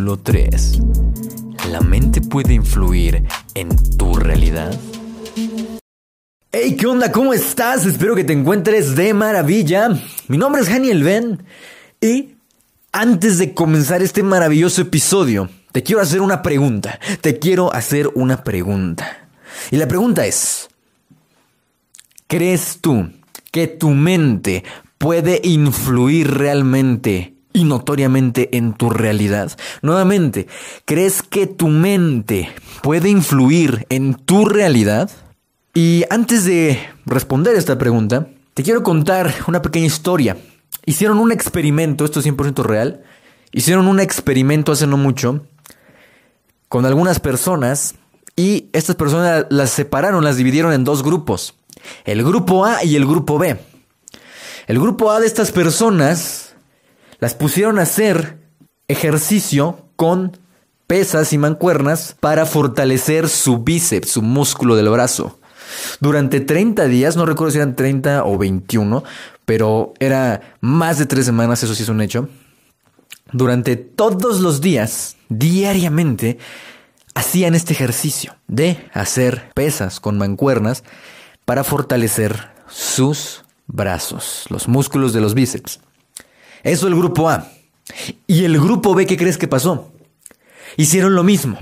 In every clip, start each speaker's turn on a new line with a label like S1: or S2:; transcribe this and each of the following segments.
S1: Capítulo 3. ¿La mente puede influir en tu realidad? Hey, ¿qué onda? ¿Cómo estás? Espero que te encuentres de maravilla. Mi nombre es Daniel Ben y antes de comenzar este maravilloso episodio, te quiero hacer una pregunta. Te quiero hacer una pregunta. Y la pregunta es, ¿crees tú que tu mente puede influir realmente y notoriamente en tu realidad? Nuevamente, ¿crees que tu mente puede influir en tu realidad? Y antes de responder esta pregunta, te quiero contar una pequeña historia. Hicieron un experimento, esto es 100% real, hicieron un experimento hace no mucho con algunas personas y estas personas las separaron, las dividieron en dos grupos, el grupo A y el grupo B. El grupo A de estas personas las pusieron a hacer ejercicio con pesas y mancuernas para fortalecer su bíceps, su músculo del brazo. Durante 30 días, no recuerdo si eran 30 o 21, pero era más de 3 semanas, eso sí es un hecho. Durante todos los días, diariamente, hacían este ejercicio de hacer pesas con mancuernas para fortalecer sus brazos, los músculos de los bíceps. Eso el grupo A. Y el grupo B, ¿qué crees que pasó? Hicieron lo mismo.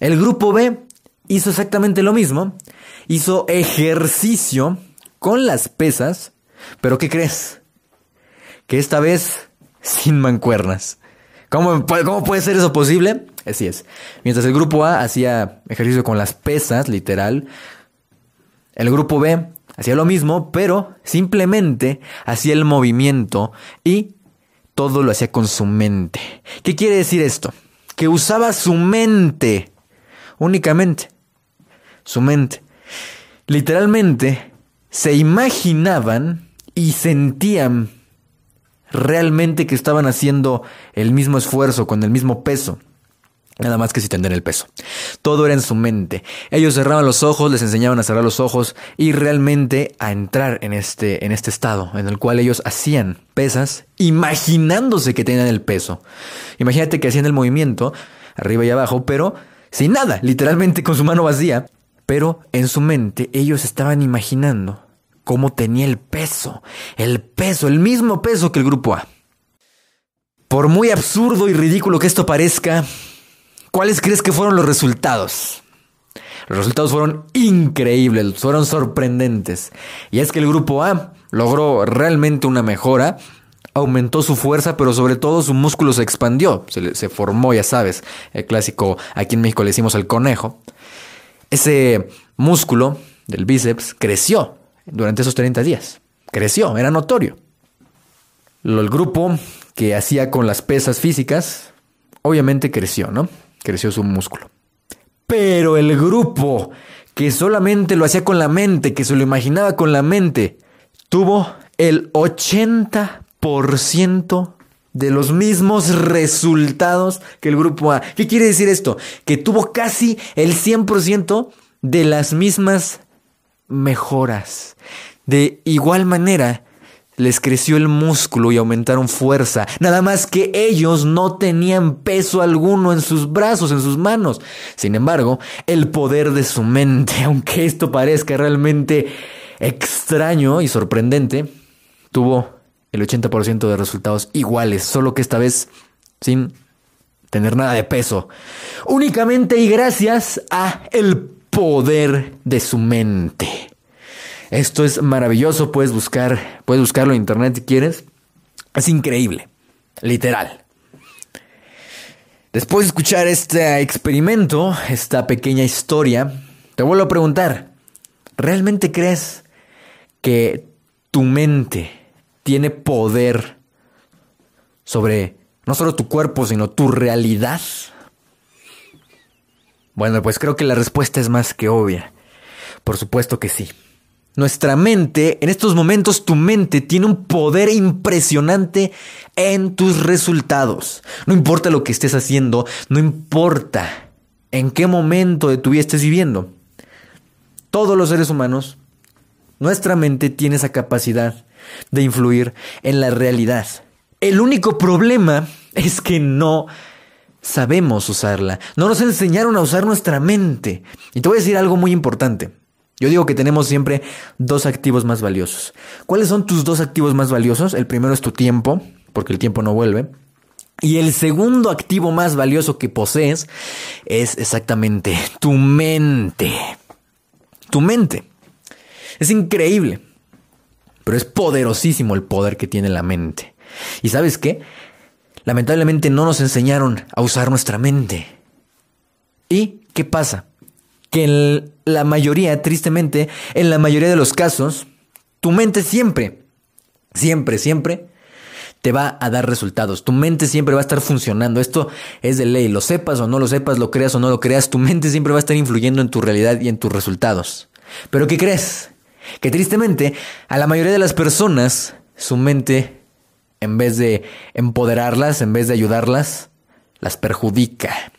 S1: El grupo B hizo exactamente lo mismo. Hizo ejercicio con las pesas. Pero ¿qué crees? Que esta vez sin mancuernas. ¿Cómo, ¿Cómo, puede ser eso posible? Así es. Mientras el grupo A hacía ejercicio con las pesas, literal, el grupo B hacía lo mismo, pero simplemente hacía el movimiento y todo lo hacía con su mente. ¿Qué quiere decir esto? Que usaba su mente únicamente su mente. Literalmente se imaginaban y sentían realmente que estaban haciendo el mismo esfuerzo con el mismo peso. Nada más que si tener el peso. Todo era en su mente. Ellos cerraban los ojos, les enseñaban a cerrar los ojos y realmente a entrar en este, en este estado en el cual ellos hacían pesas imaginándose que tenían el peso. Imagínate que hacían el movimiento arriba y abajo, pero sin nada, literalmente con su mano vacía. Pero en su mente ellos estaban imaginando cómo tenía el peso, el peso, el mismo peso que el grupo A. Por muy absurdo y ridículo que esto parezca, ¿cuáles crees que fueron los resultados? Los resultados fueron increíbles, fueron sorprendentes. Y es que el grupo A logró realmente una mejora, aumentó su fuerza, pero sobre todo su músculo se expandió, se, formó, ya sabes, el clásico, aquí en México le decimos el conejo. Ese músculo del bíceps creció durante esos 30 días. Creció, era notorio. El grupo que hacía con las pesas físicas, obviamente creció, ¿no? Creció su músculo. Pero el grupo que solamente lo hacía con la mente, que se lo imaginaba con la mente, tuvo el 80% de los mismos resultados que el grupo A. ¿Qué quiere decir esto? Que tuvo casi el 100% de las mismas mejoras. De igual manera, les creció el músculo y aumentaron fuerza. Nada más que ellos no tenían peso alguno en sus brazos, en sus manos. Sin embargo, el poder de su mente, aunque esto parezca realmente extraño y sorprendente, tuvo el 80% de resultados iguales, solo que esta vez sin tener nada de peso. Únicamente y gracias a el poder de su mente. Esto es maravilloso, puedes buscar, puedes buscarlo en internet si quieres. Es increíble, literal. Después de escuchar este experimento, esta pequeña historia, te vuelvo a preguntar, ¿realmente crees que tu mente tiene poder sobre no solo tu cuerpo, sino tu realidad? Bueno, pues creo que la respuesta es más que obvia. Por supuesto que sí. Nuestra mente, en estos momentos tu mente tiene un poder impresionante en tus resultados. No importa lo que estés haciendo, no importa en qué momento de tu vida estés viviendo. Todos los seres humanos, nuestra mente tiene esa capacidad de influir en la realidad. El único problema es que no sabemos usarla. No nos enseñaron a usar nuestra mente. Y te voy a decir algo muy importante. Yo digo que tenemos siempre dos activos más valiosos. ¿Cuáles son tus dos activos más valiosos? El primero es tu tiempo, porque el tiempo no vuelve. Y el segundo activo más valioso que posees es exactamente tu mente. Tu mente. Es increíble, pero es poderosísimo el poder que tiene la mente. ¿Y sabes qué? Lamentablemente no nos enseñaron a usar nuestra mente. ¿Y qué pasa? Que en la mayoría, tristemente, en la mayoría de los casos, tu mente siempre, siempre, siempre te va a dar resultados. Tu mente siempre va a estar funcionando. Esto es de ley. Lo sepas o no lo sepas, lo creas o no lo creas, tu mente siempre va a estar influyendo en tu realidad y en tus resultados. Pero ¿qué crees? Que tristemente a la mayoría de las personas su mente, en vez de empoderarlas, en vez de ayudarlas, las perjudica.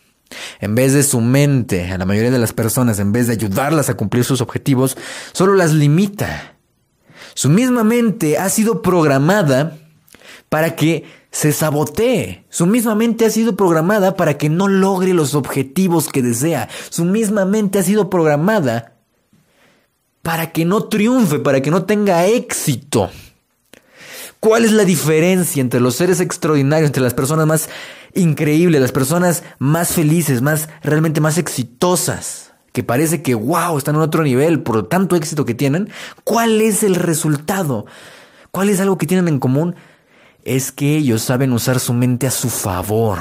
S1: En vez de su mente, a la mayoría de las personas, en vez de ayudarlas a cumplir sus objetivos, solo las limita. Su misma mente ha sido programada para que se sabotee. Su misma mente ha sido programada para que no logre los objetivos que desea. Su misma mente ha sido programada para que no triunfe, para que no tenga éxito. ¿Cuál es la diferencia entre los seres extraordinarios, entre las personas más increíbles, las personas más felices, más realmente más exitosas? Que parece que, wow, están en otro nivel por tanto éxito que tienen. ¿Cuál es el resultado? ¿Cuál es algo que tienen en común? Es que ellos saben usar su mente a su favor.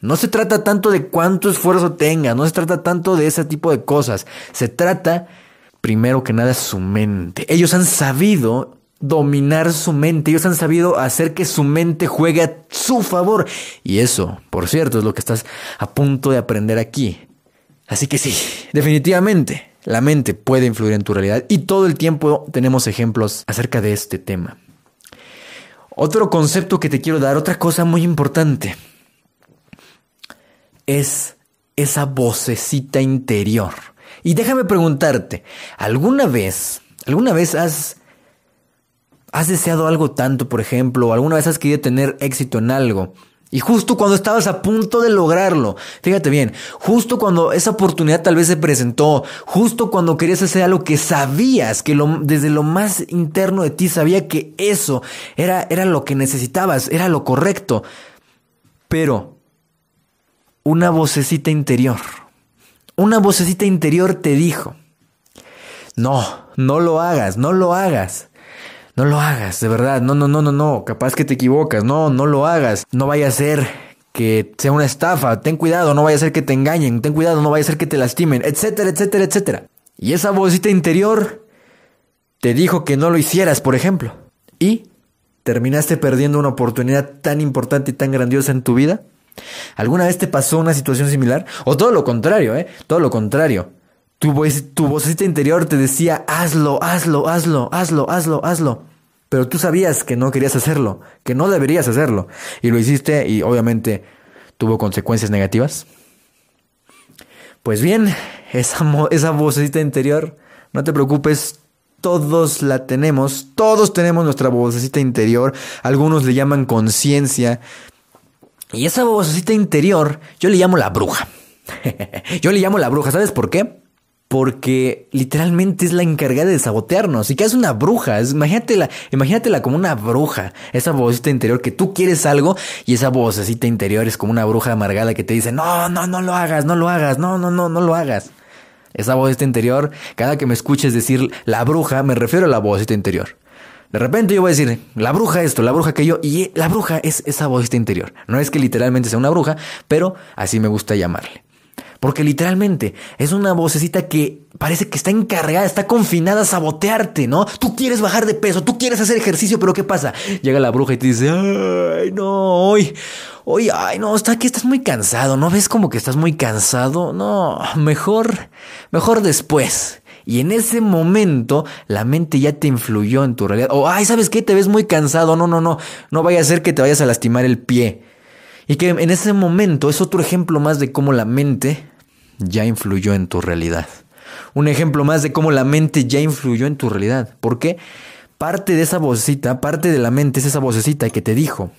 S1: No se trata tanto de cuánto esfuerzo tenga, no se trata tanto de ese tipo de cosas. Se trata primero que nada su mente. Ellos han sabido dominar su mente, ellos han sabido hacer que su mente juegue a su favor. Y eso, por cierto, es lo que estás a punto de aprender aquí. Así que sí, definitivamente, la mente puede influir en tu realidad y todo el tiempo tenemos ejemplos acerca de este tema. Otro concepto que te quiero dar, otra cosa muy importante, es esa vocecita interior. Y déjame preguntarte, ¿alguna vez, alguna vez has, has deseado algo tanto, por ejemplo, o alguna vez has querido tener éxito en algo? Y justo cuando estabas a punto de lograrlo, fíjate bien, justo cuando esa oportunidad tal vez se presentó, justo cuando querías hacer algo que sabías, que desde lo más interno de ti sabía que eso era, era lo que necesitabas, era lo correcto. Pero una vocecita interior, una vocecita interior te dijo, no, no lo hagas, no lo hagas. No lo hagas, de verdad. No, no, no, no, no. Capaz que te equivocas. No, no lo hagas. No vaya a ser que sea una estafa. Ten cuidado, no vaya a ser que te engañen. Ten cuidado, no vaya a ser que te lastimen. Etcétera, etcétera, etcétera. Y esa vocecita interior te dijo que no lo hicieras, por ejemplo. Y terminaste perdiendo una oportunidad tan importante y tan grandiosa en tu vida. ¿Alguna vez te pasó una situación similar? O todo lo contrario, ¿eh? Todo lo contrario. Tu, voz, tu vocecita interior te decía, hazlo, hazlo, hazlo, hazlo, hazlo, hazlo. Pero tú sabías que no querías hacerlo, que no deberías hacerlo. Y lo hiciste y obviamente tuvo consecuencias negativas. Pues bien, esa, esa vocecita interior, no te preocupes, todos la tenemos, todos tenemos nuestra vocecita interior, algunos le llaman conciencia, y esa vocecita interior, yo le llamo la bruja. yo le llamo la bruja, ¿sabes por qué? Porque literalmente es la encargada de sabotearnos. ¿Y que es una bruja? Es, imagínatela, imagínatela como una bruja. Esa vocecita interior que tú quieres algo y esa vocecita interior es como una bruja amargada que te dice, no, no, no lo hagas, no lo hagas, no, no, no, no lo hagas. Esa vocecita interior, cada que me escuches decir la bruja, me refiero a la vocecita interior. De repente yo voy a decir, la bruja esto, la bruja que yo, y la bruja es esa vocecita interior. No es que literalmente sea una bruja, pero así me gusta llamarle. Porque literalmente es una vocecita que parece que está encargada, está confinada a sabotearte, ¿no? Tú quieres bajar de peso, tú quieres hacer ejercicio, pero ¿qué pasa? Llega la bruja y te dice, ay, no, hoy, hoy, ay, no, está aquí, estás muy cansado, ¿no ves como que estás muy cansado? No, mejor, mejor después. Y en ese momento la mente ya te influyó en tu realidad. O, ay, ¿sabes qué? Te ves muy cansado. No, no, no. No vaya a ser que te vayas a lastimar el pie. Y que en ese momento es otro ejemplo más de cómo la mente ya influyó en tu realidad. Un ejemplo más de cómo la mente ya influyó en tu realidad. ¿Por qué? Parte de esa vocecita, parte de la mente es esa vocecita que te dijo,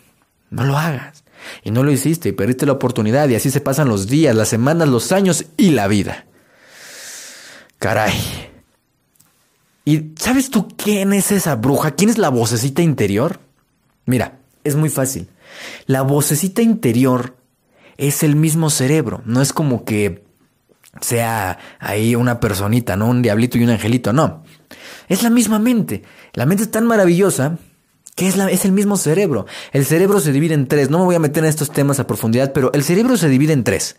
S1: no lo hagas. Y no lo hiciste y perdiste la oportunidad y así se pasan los días, las semanas, los años y la vida. Caray. ¿Y sabes tú quién es esa bruja? ¿Quién es la vocecita interior? Mira, es muy fácil. La vocecita interior es el mismo cerebro. No es como que sea ahí una personita, ¿no? Un diablito y un angelito, no. Es la misma mente. La mente es tan maravillosa que es, la, es el mismo cerebro. El cerebro se divide en tres. No me voy a meter en estos temas a profundidad, pero el cerebro se divide en tres.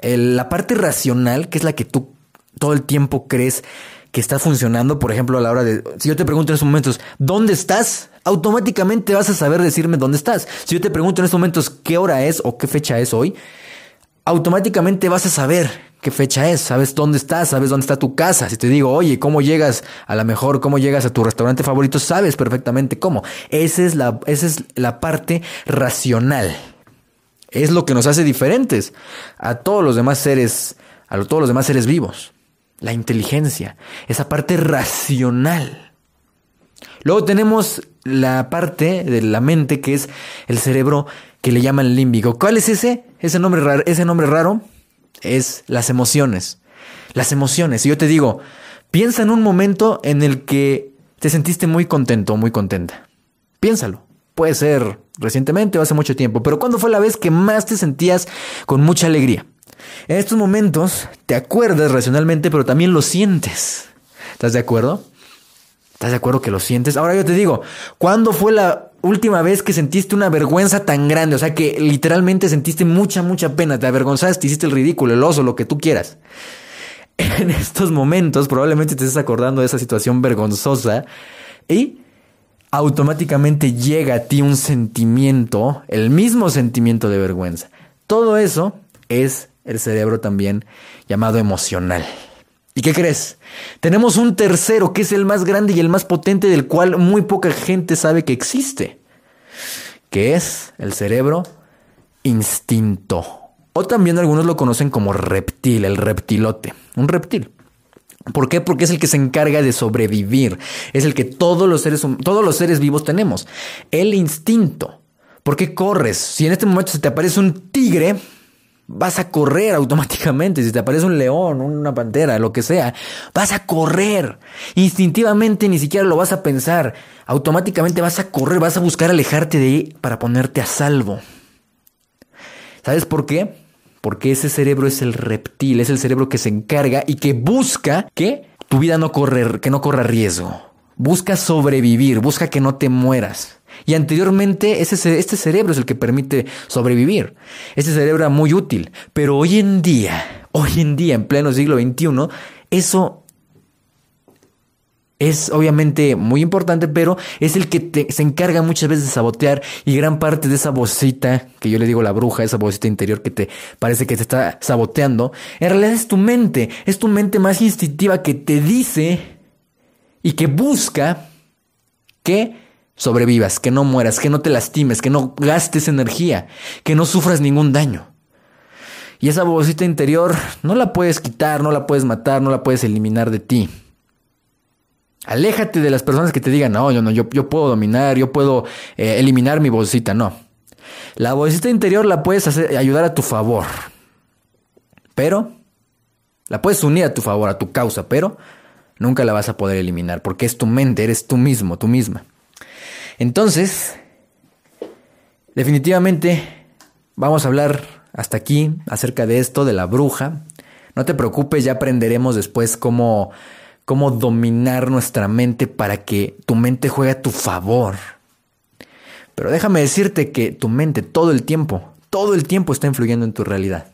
S1: la parte racional, que es la que tú todo el tiempo crees que está funcionando, por ejemplo, a la hora de... Si yo te pregunto en estos momentos, ¿dónde estás? Automáticamente vas a saber decirme dónde estás. Si yo te pregunto en estos momentos qué hora es o qué fecha es hoy, automáticamente vas a saber qué fecha es, sabes dónde estás, sabes dónde está tu casa. Si te digo, oye, ¿cómo llegas a la mejor, cómo llegas a tu restaurante favorito? Sabes perfectamente cómo. Esa es la, esa es la parte racional. Es lo que nos hace diferentes a todos los demás seres, a todos los demás seres vivos la inteligencia, esa parte racional. Luego tenemos la parte de la mente que es el cerebro que le llaman límbico. ¿Cuál es ese? Ese nombre raro, ese nombre raro es las emociones. Las emociones. Si yo te digo, piensa en un momento en el que te sentiste muy contento, muy contenta. Piénsalo. Puede ser recientemente o hace mucho tiempo, pero ¿cuándo fue la vez que más te sentías con mucha alegría? En estos momentos te acuerdas racionalmente, pero también lo sientes. ¿Estás de acuerdo? ¿Estás de acuerdo que lo sientes? Ahora yo te digo, ¿cuándo fue la última vez que sentiste una vergüenza tan grande? O sea, que literalmente sentiste mucha, mucha pena, te avergonzaste, hiciste el ridículo, el oso, lo que tú quieras. En estos momentos probablemente te estés acordando de esa situación vergonzosa y automáticamente llega a ti un sentimiento, el mismo sentimiento de vergüenza. Todo eso es el cerebro también llamado emocional. ¿Y qué crees? Tenemos un tercero que es el más grande y el más potente del cual muy poca gente sabe que existe, que es el cerebro instinto. O también algunos lo conocen como reptil, el reptilote, un reptil. ¿Por qué? Porque es el que se encarga de sobrevivir, es el que todos los seres, todos los seres vivos tenemos. El instinto. ¿Por qué corres? Si en este momento se te aparece un tigre, vas a correr automáticamente. Si te aparece un león, una pantera, lo que sea, vas a correr. Instintivamente ni siquiera lo vas a pensar. Automáticamente vas a correr, vas a buscar alejarte de ahí para ponerte a salvo. ¿Sabes por qué? Porque ese cerebro es el reptil, es el cerebro que se encarga y que busca que tu vida no que no corra riesgo. Busca sobrevivir, busca que no te mueras. Y anteriormente ese, este cerebro es el que permite sobrevivir. Este cerebro era muy útil. Pero hoy en día, hoy en día, en pleno siglo XXI, eso es obviamente muy importante, pero es el que se encarga muchas veces de sabotear y gran parte de esa vocita, que yo le digo la bruja, esa vocita interior que te parece que te está saboteando, en realidad es tu mente, es tu mente más instintiva que te dice y que busca que sobrevivas, que no mueras, que no te lastimes, que no gastes energía, que no sufras ningún daño. Y esa vocita interior no la puedes quitar, no la puedes matar, no la puedes eliminar de ti. Aléjate de las personas que te digan, no, yo no, yo, puedo dominar, yo puedo eh, eliminar mi vocita, no. La vocita interior la puedes ayudar a tu favor. Pero, la puedes unir a tu favor, a tu causa, pero nunca la vas a poder eliminar, porque es tu mente, eres tú mismo, tú misma. Entonces, definitivamente vamos a hablar hasta aquí acerca de esto, de la bruja. No te preocupes, ya aprenderemos después cómo, cómo dominar nuestra mente para que tu mente juegue a tu favor. Pero déjame decirte que tu mente todo el tiempo, todo el tiempo está influyendo en tu realidad.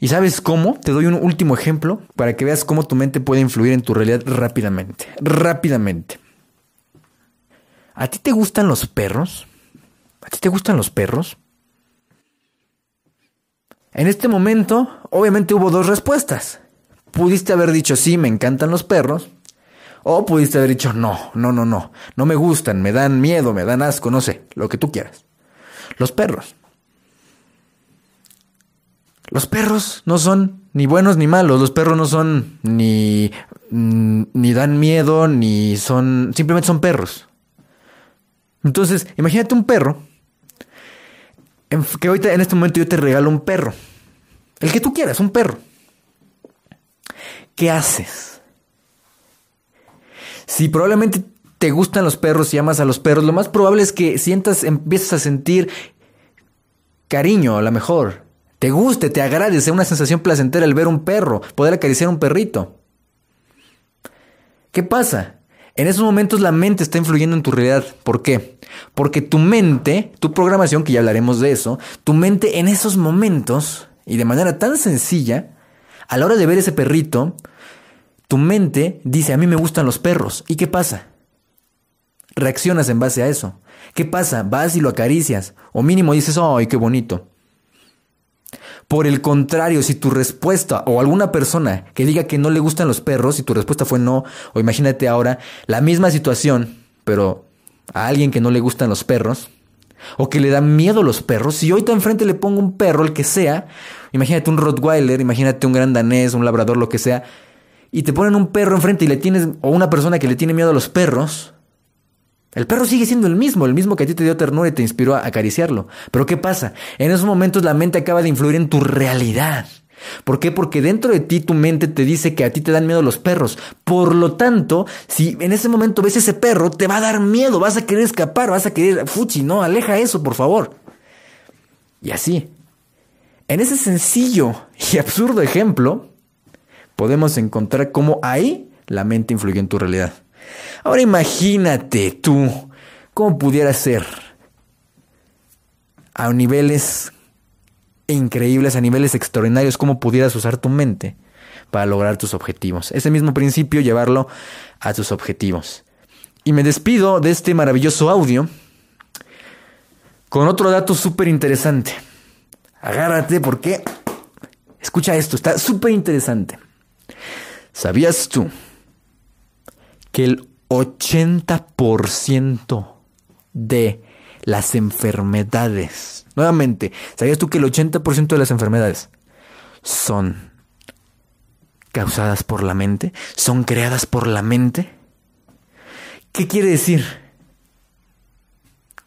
S1: ¿Y sabes cómo? Te doy un último ejemplo para que veas cómo tu mente puede influir en tu realidad rápidamente. Rápidamente. ¿A ti te gustan los perros? ¿A ti te gustan los perros? En este momento, obviamente hubo dos respuestas. Pudiste haber dicho sí, me encantan los perros. O pudiste haber dicho no, no, no, no. No me gustan, me dan miedo, me dan asco, no sé, lo que tú quieras. Los perros. Los perros no son ni buenos ni malos. Los perros no son ni, ni dan miedo, ni son... Simplemente son perros. Entonces, imagínate un perro que ahorita en este momento yo te regalo un perro. El que tú quieras, un perro. ¿Qué haces? Si probablemente te gustan los perros y amas a los perros, lo más probable es que sientas, empieces a sentir cariño, a lo mejor. Te guste, te agrade, sea una sensación placentera el ver un perro, poder acariciar un perrito. ¿Qué pasa? En esos momentos la mente está influyendo en tu realidad. ¿Por qué? Porque tu mente, tu programación, que ya hablaremos de eso, tu mente en esos momentos, y de manera tan sencilla, a la hora de ver ese perrito, tu mente dice, a mí me gustan los perros. ¿Y qué pasa? Reaccionas en base a eso. ¿Qué pasa? Vas y lo acaricias. O mínimo dices, ¡ay, qué bonito! Por el contrario, si tu respuesta o alguna persona que diga que no le gustan los perros y tu respuesta fue no, o imagínate ahora la misma situación, pero a alguien que no le gustan los perros, o que le dan miedo los perros, si ahorita enfrente le pongo un perro, el que sea, imagínate un Rottweiler, imagínate un gran danés, un labrador, lo que sea, y te ponen un perro enfrente y le tienes, o una persona que le tiene miedo a los perros, el perro sigue siendo el mismo, el mismo que a ti te dio ternura y te inspiró a acariciarlo. Pero ¿qué pasa? En esos momentos la mente acaba de influir en tu realidad. ¿Por qué? Porque dentro de ti tu mente te dice que a ti te dan miedo los perros. Por lo tanto, si en ese momento ves ese perro, te va a dar miedo, vas a querer escapar, vas a querer, fuchi, no, aleja eso, por favor. Y así. En ese sencillo y absurdo ejemplo, podemos encontrar cómo ahí la mente influyó en tu realidad. Ahora imagínate tú cómo pudiera ser a niveles increíbles, a niveles extraordinarios, cómo pudieras usar tu mente para lograr tus objetivos. Ese mismo principio, llevarlo a tus objetivos. Y me despido de este maravilloso audio con otro dato súper interesante. Agárrate porque... Escucha esto, está súper interesante. ¿Sabías tú que el 80% de las enfermedades, nuevamente, ¿sabías tú que el 80% de las enfermedades son causadas por la mente? ¿Son creadas por la mente? ¿Qué quiere decir?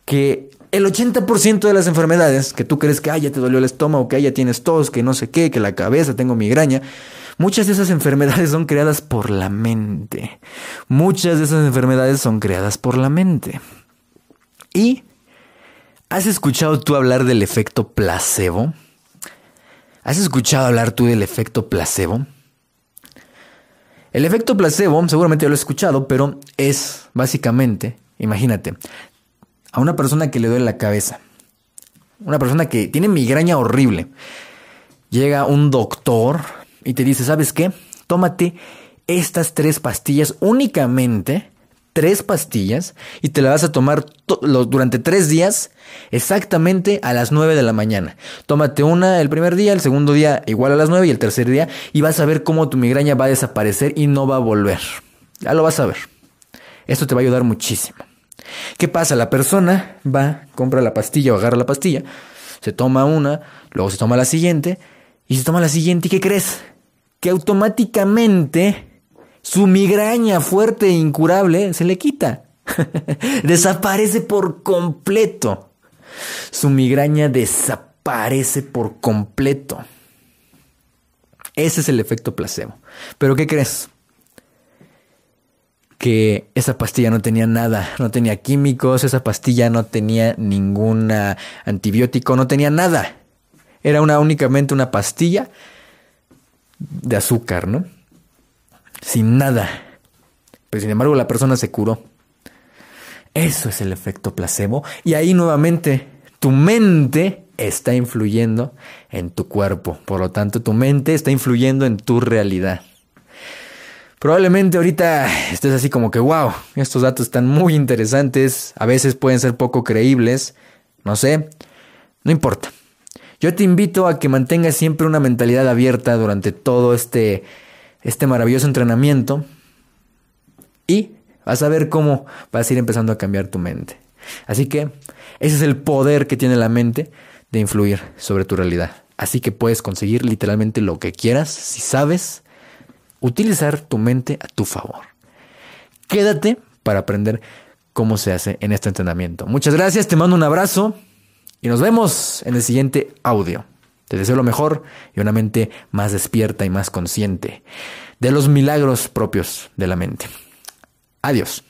S1: Que el 80% de las enfermedades que tú crees que ah, ya te dolió el estómago, que ah, ya tienes tos, que no sé qué, que la cabeza, tengo migraña, Muchas de esas enfermedades son creadas por la mente. Muchas de esas enfermedades son creadas por la mente. ¿Y has escuchado tú hablar del efecto placebo? ¿Has escuchado hablar tú del efecto placebo? El efecto placebo, seguramente ya lo he escuchado, pero es básicamente, imagínate, a una persona que le duele la cabeza, una persona que tiene migraña horrible, llega un doctor, y te dice, ¿sabes qué? Tómate estas tres pastillas únicamente, tres pastillas, y te las vas a tomar durante tres días, exactamente a las nueve de la mañana. Tómate una el primer día, el segundo día igual a las nueve y el tercer día, y vas a ver cómo tu migraña va a desaparecer y no va a volver. Ya lo vas a ver. Esto te va a ayudar muchísimo. ¿Qué pasa? La persona va, compra la pastilla o agarra la pastilla, se toma una, luego se toma la siguiente, y se toma la siguiente, ¿y qué crees? Que automáticamente su migraña fuerte e incurable se le quita. desaparece por completo. Su migraña desaparece por completo. Ese es el efecto placebo. Pero ¿qué crees? Que esa pastilla no tenía nada, no tenía químicos, esa pastilla no tenía ningún antibiótico, no tenía nada. Era una únicamente una pastilla de azúcar, ¿no? Sin nada. Pero sin embargo la persona se curó. Eso es el efecto placebo. Y ahí nuevamente tu mente está influyendo en tu cuerpo. Por lo tanto, tu mente está influyendo en tu realidad. Probablemente ahorita estés así como que, wow, estos datos están muy interesantes, a veces pueden ser poco creíbles, no sé, no importa. Yo te invito a que mantengas siempre una mentalidad abierta durante todo este, este maravilloso entrenamiento y vas a ver cómo vas a ir empezando a cambiar tu mente. Así que ese es el poder que tiene la mente de influir sobre tu realidad. Así que puedes conseguir literalmente lo que quieras si sabes utilizar tu mente a tu favor. Quédate para aprender cómo se hace en este entrenamiento. Muchas gracias, te mando un abrazo Y nos vemos en el siguiente audio. Te deseo lo mejor y una mente más despierta y más consciente de los milagros propios de la mente. Adiós.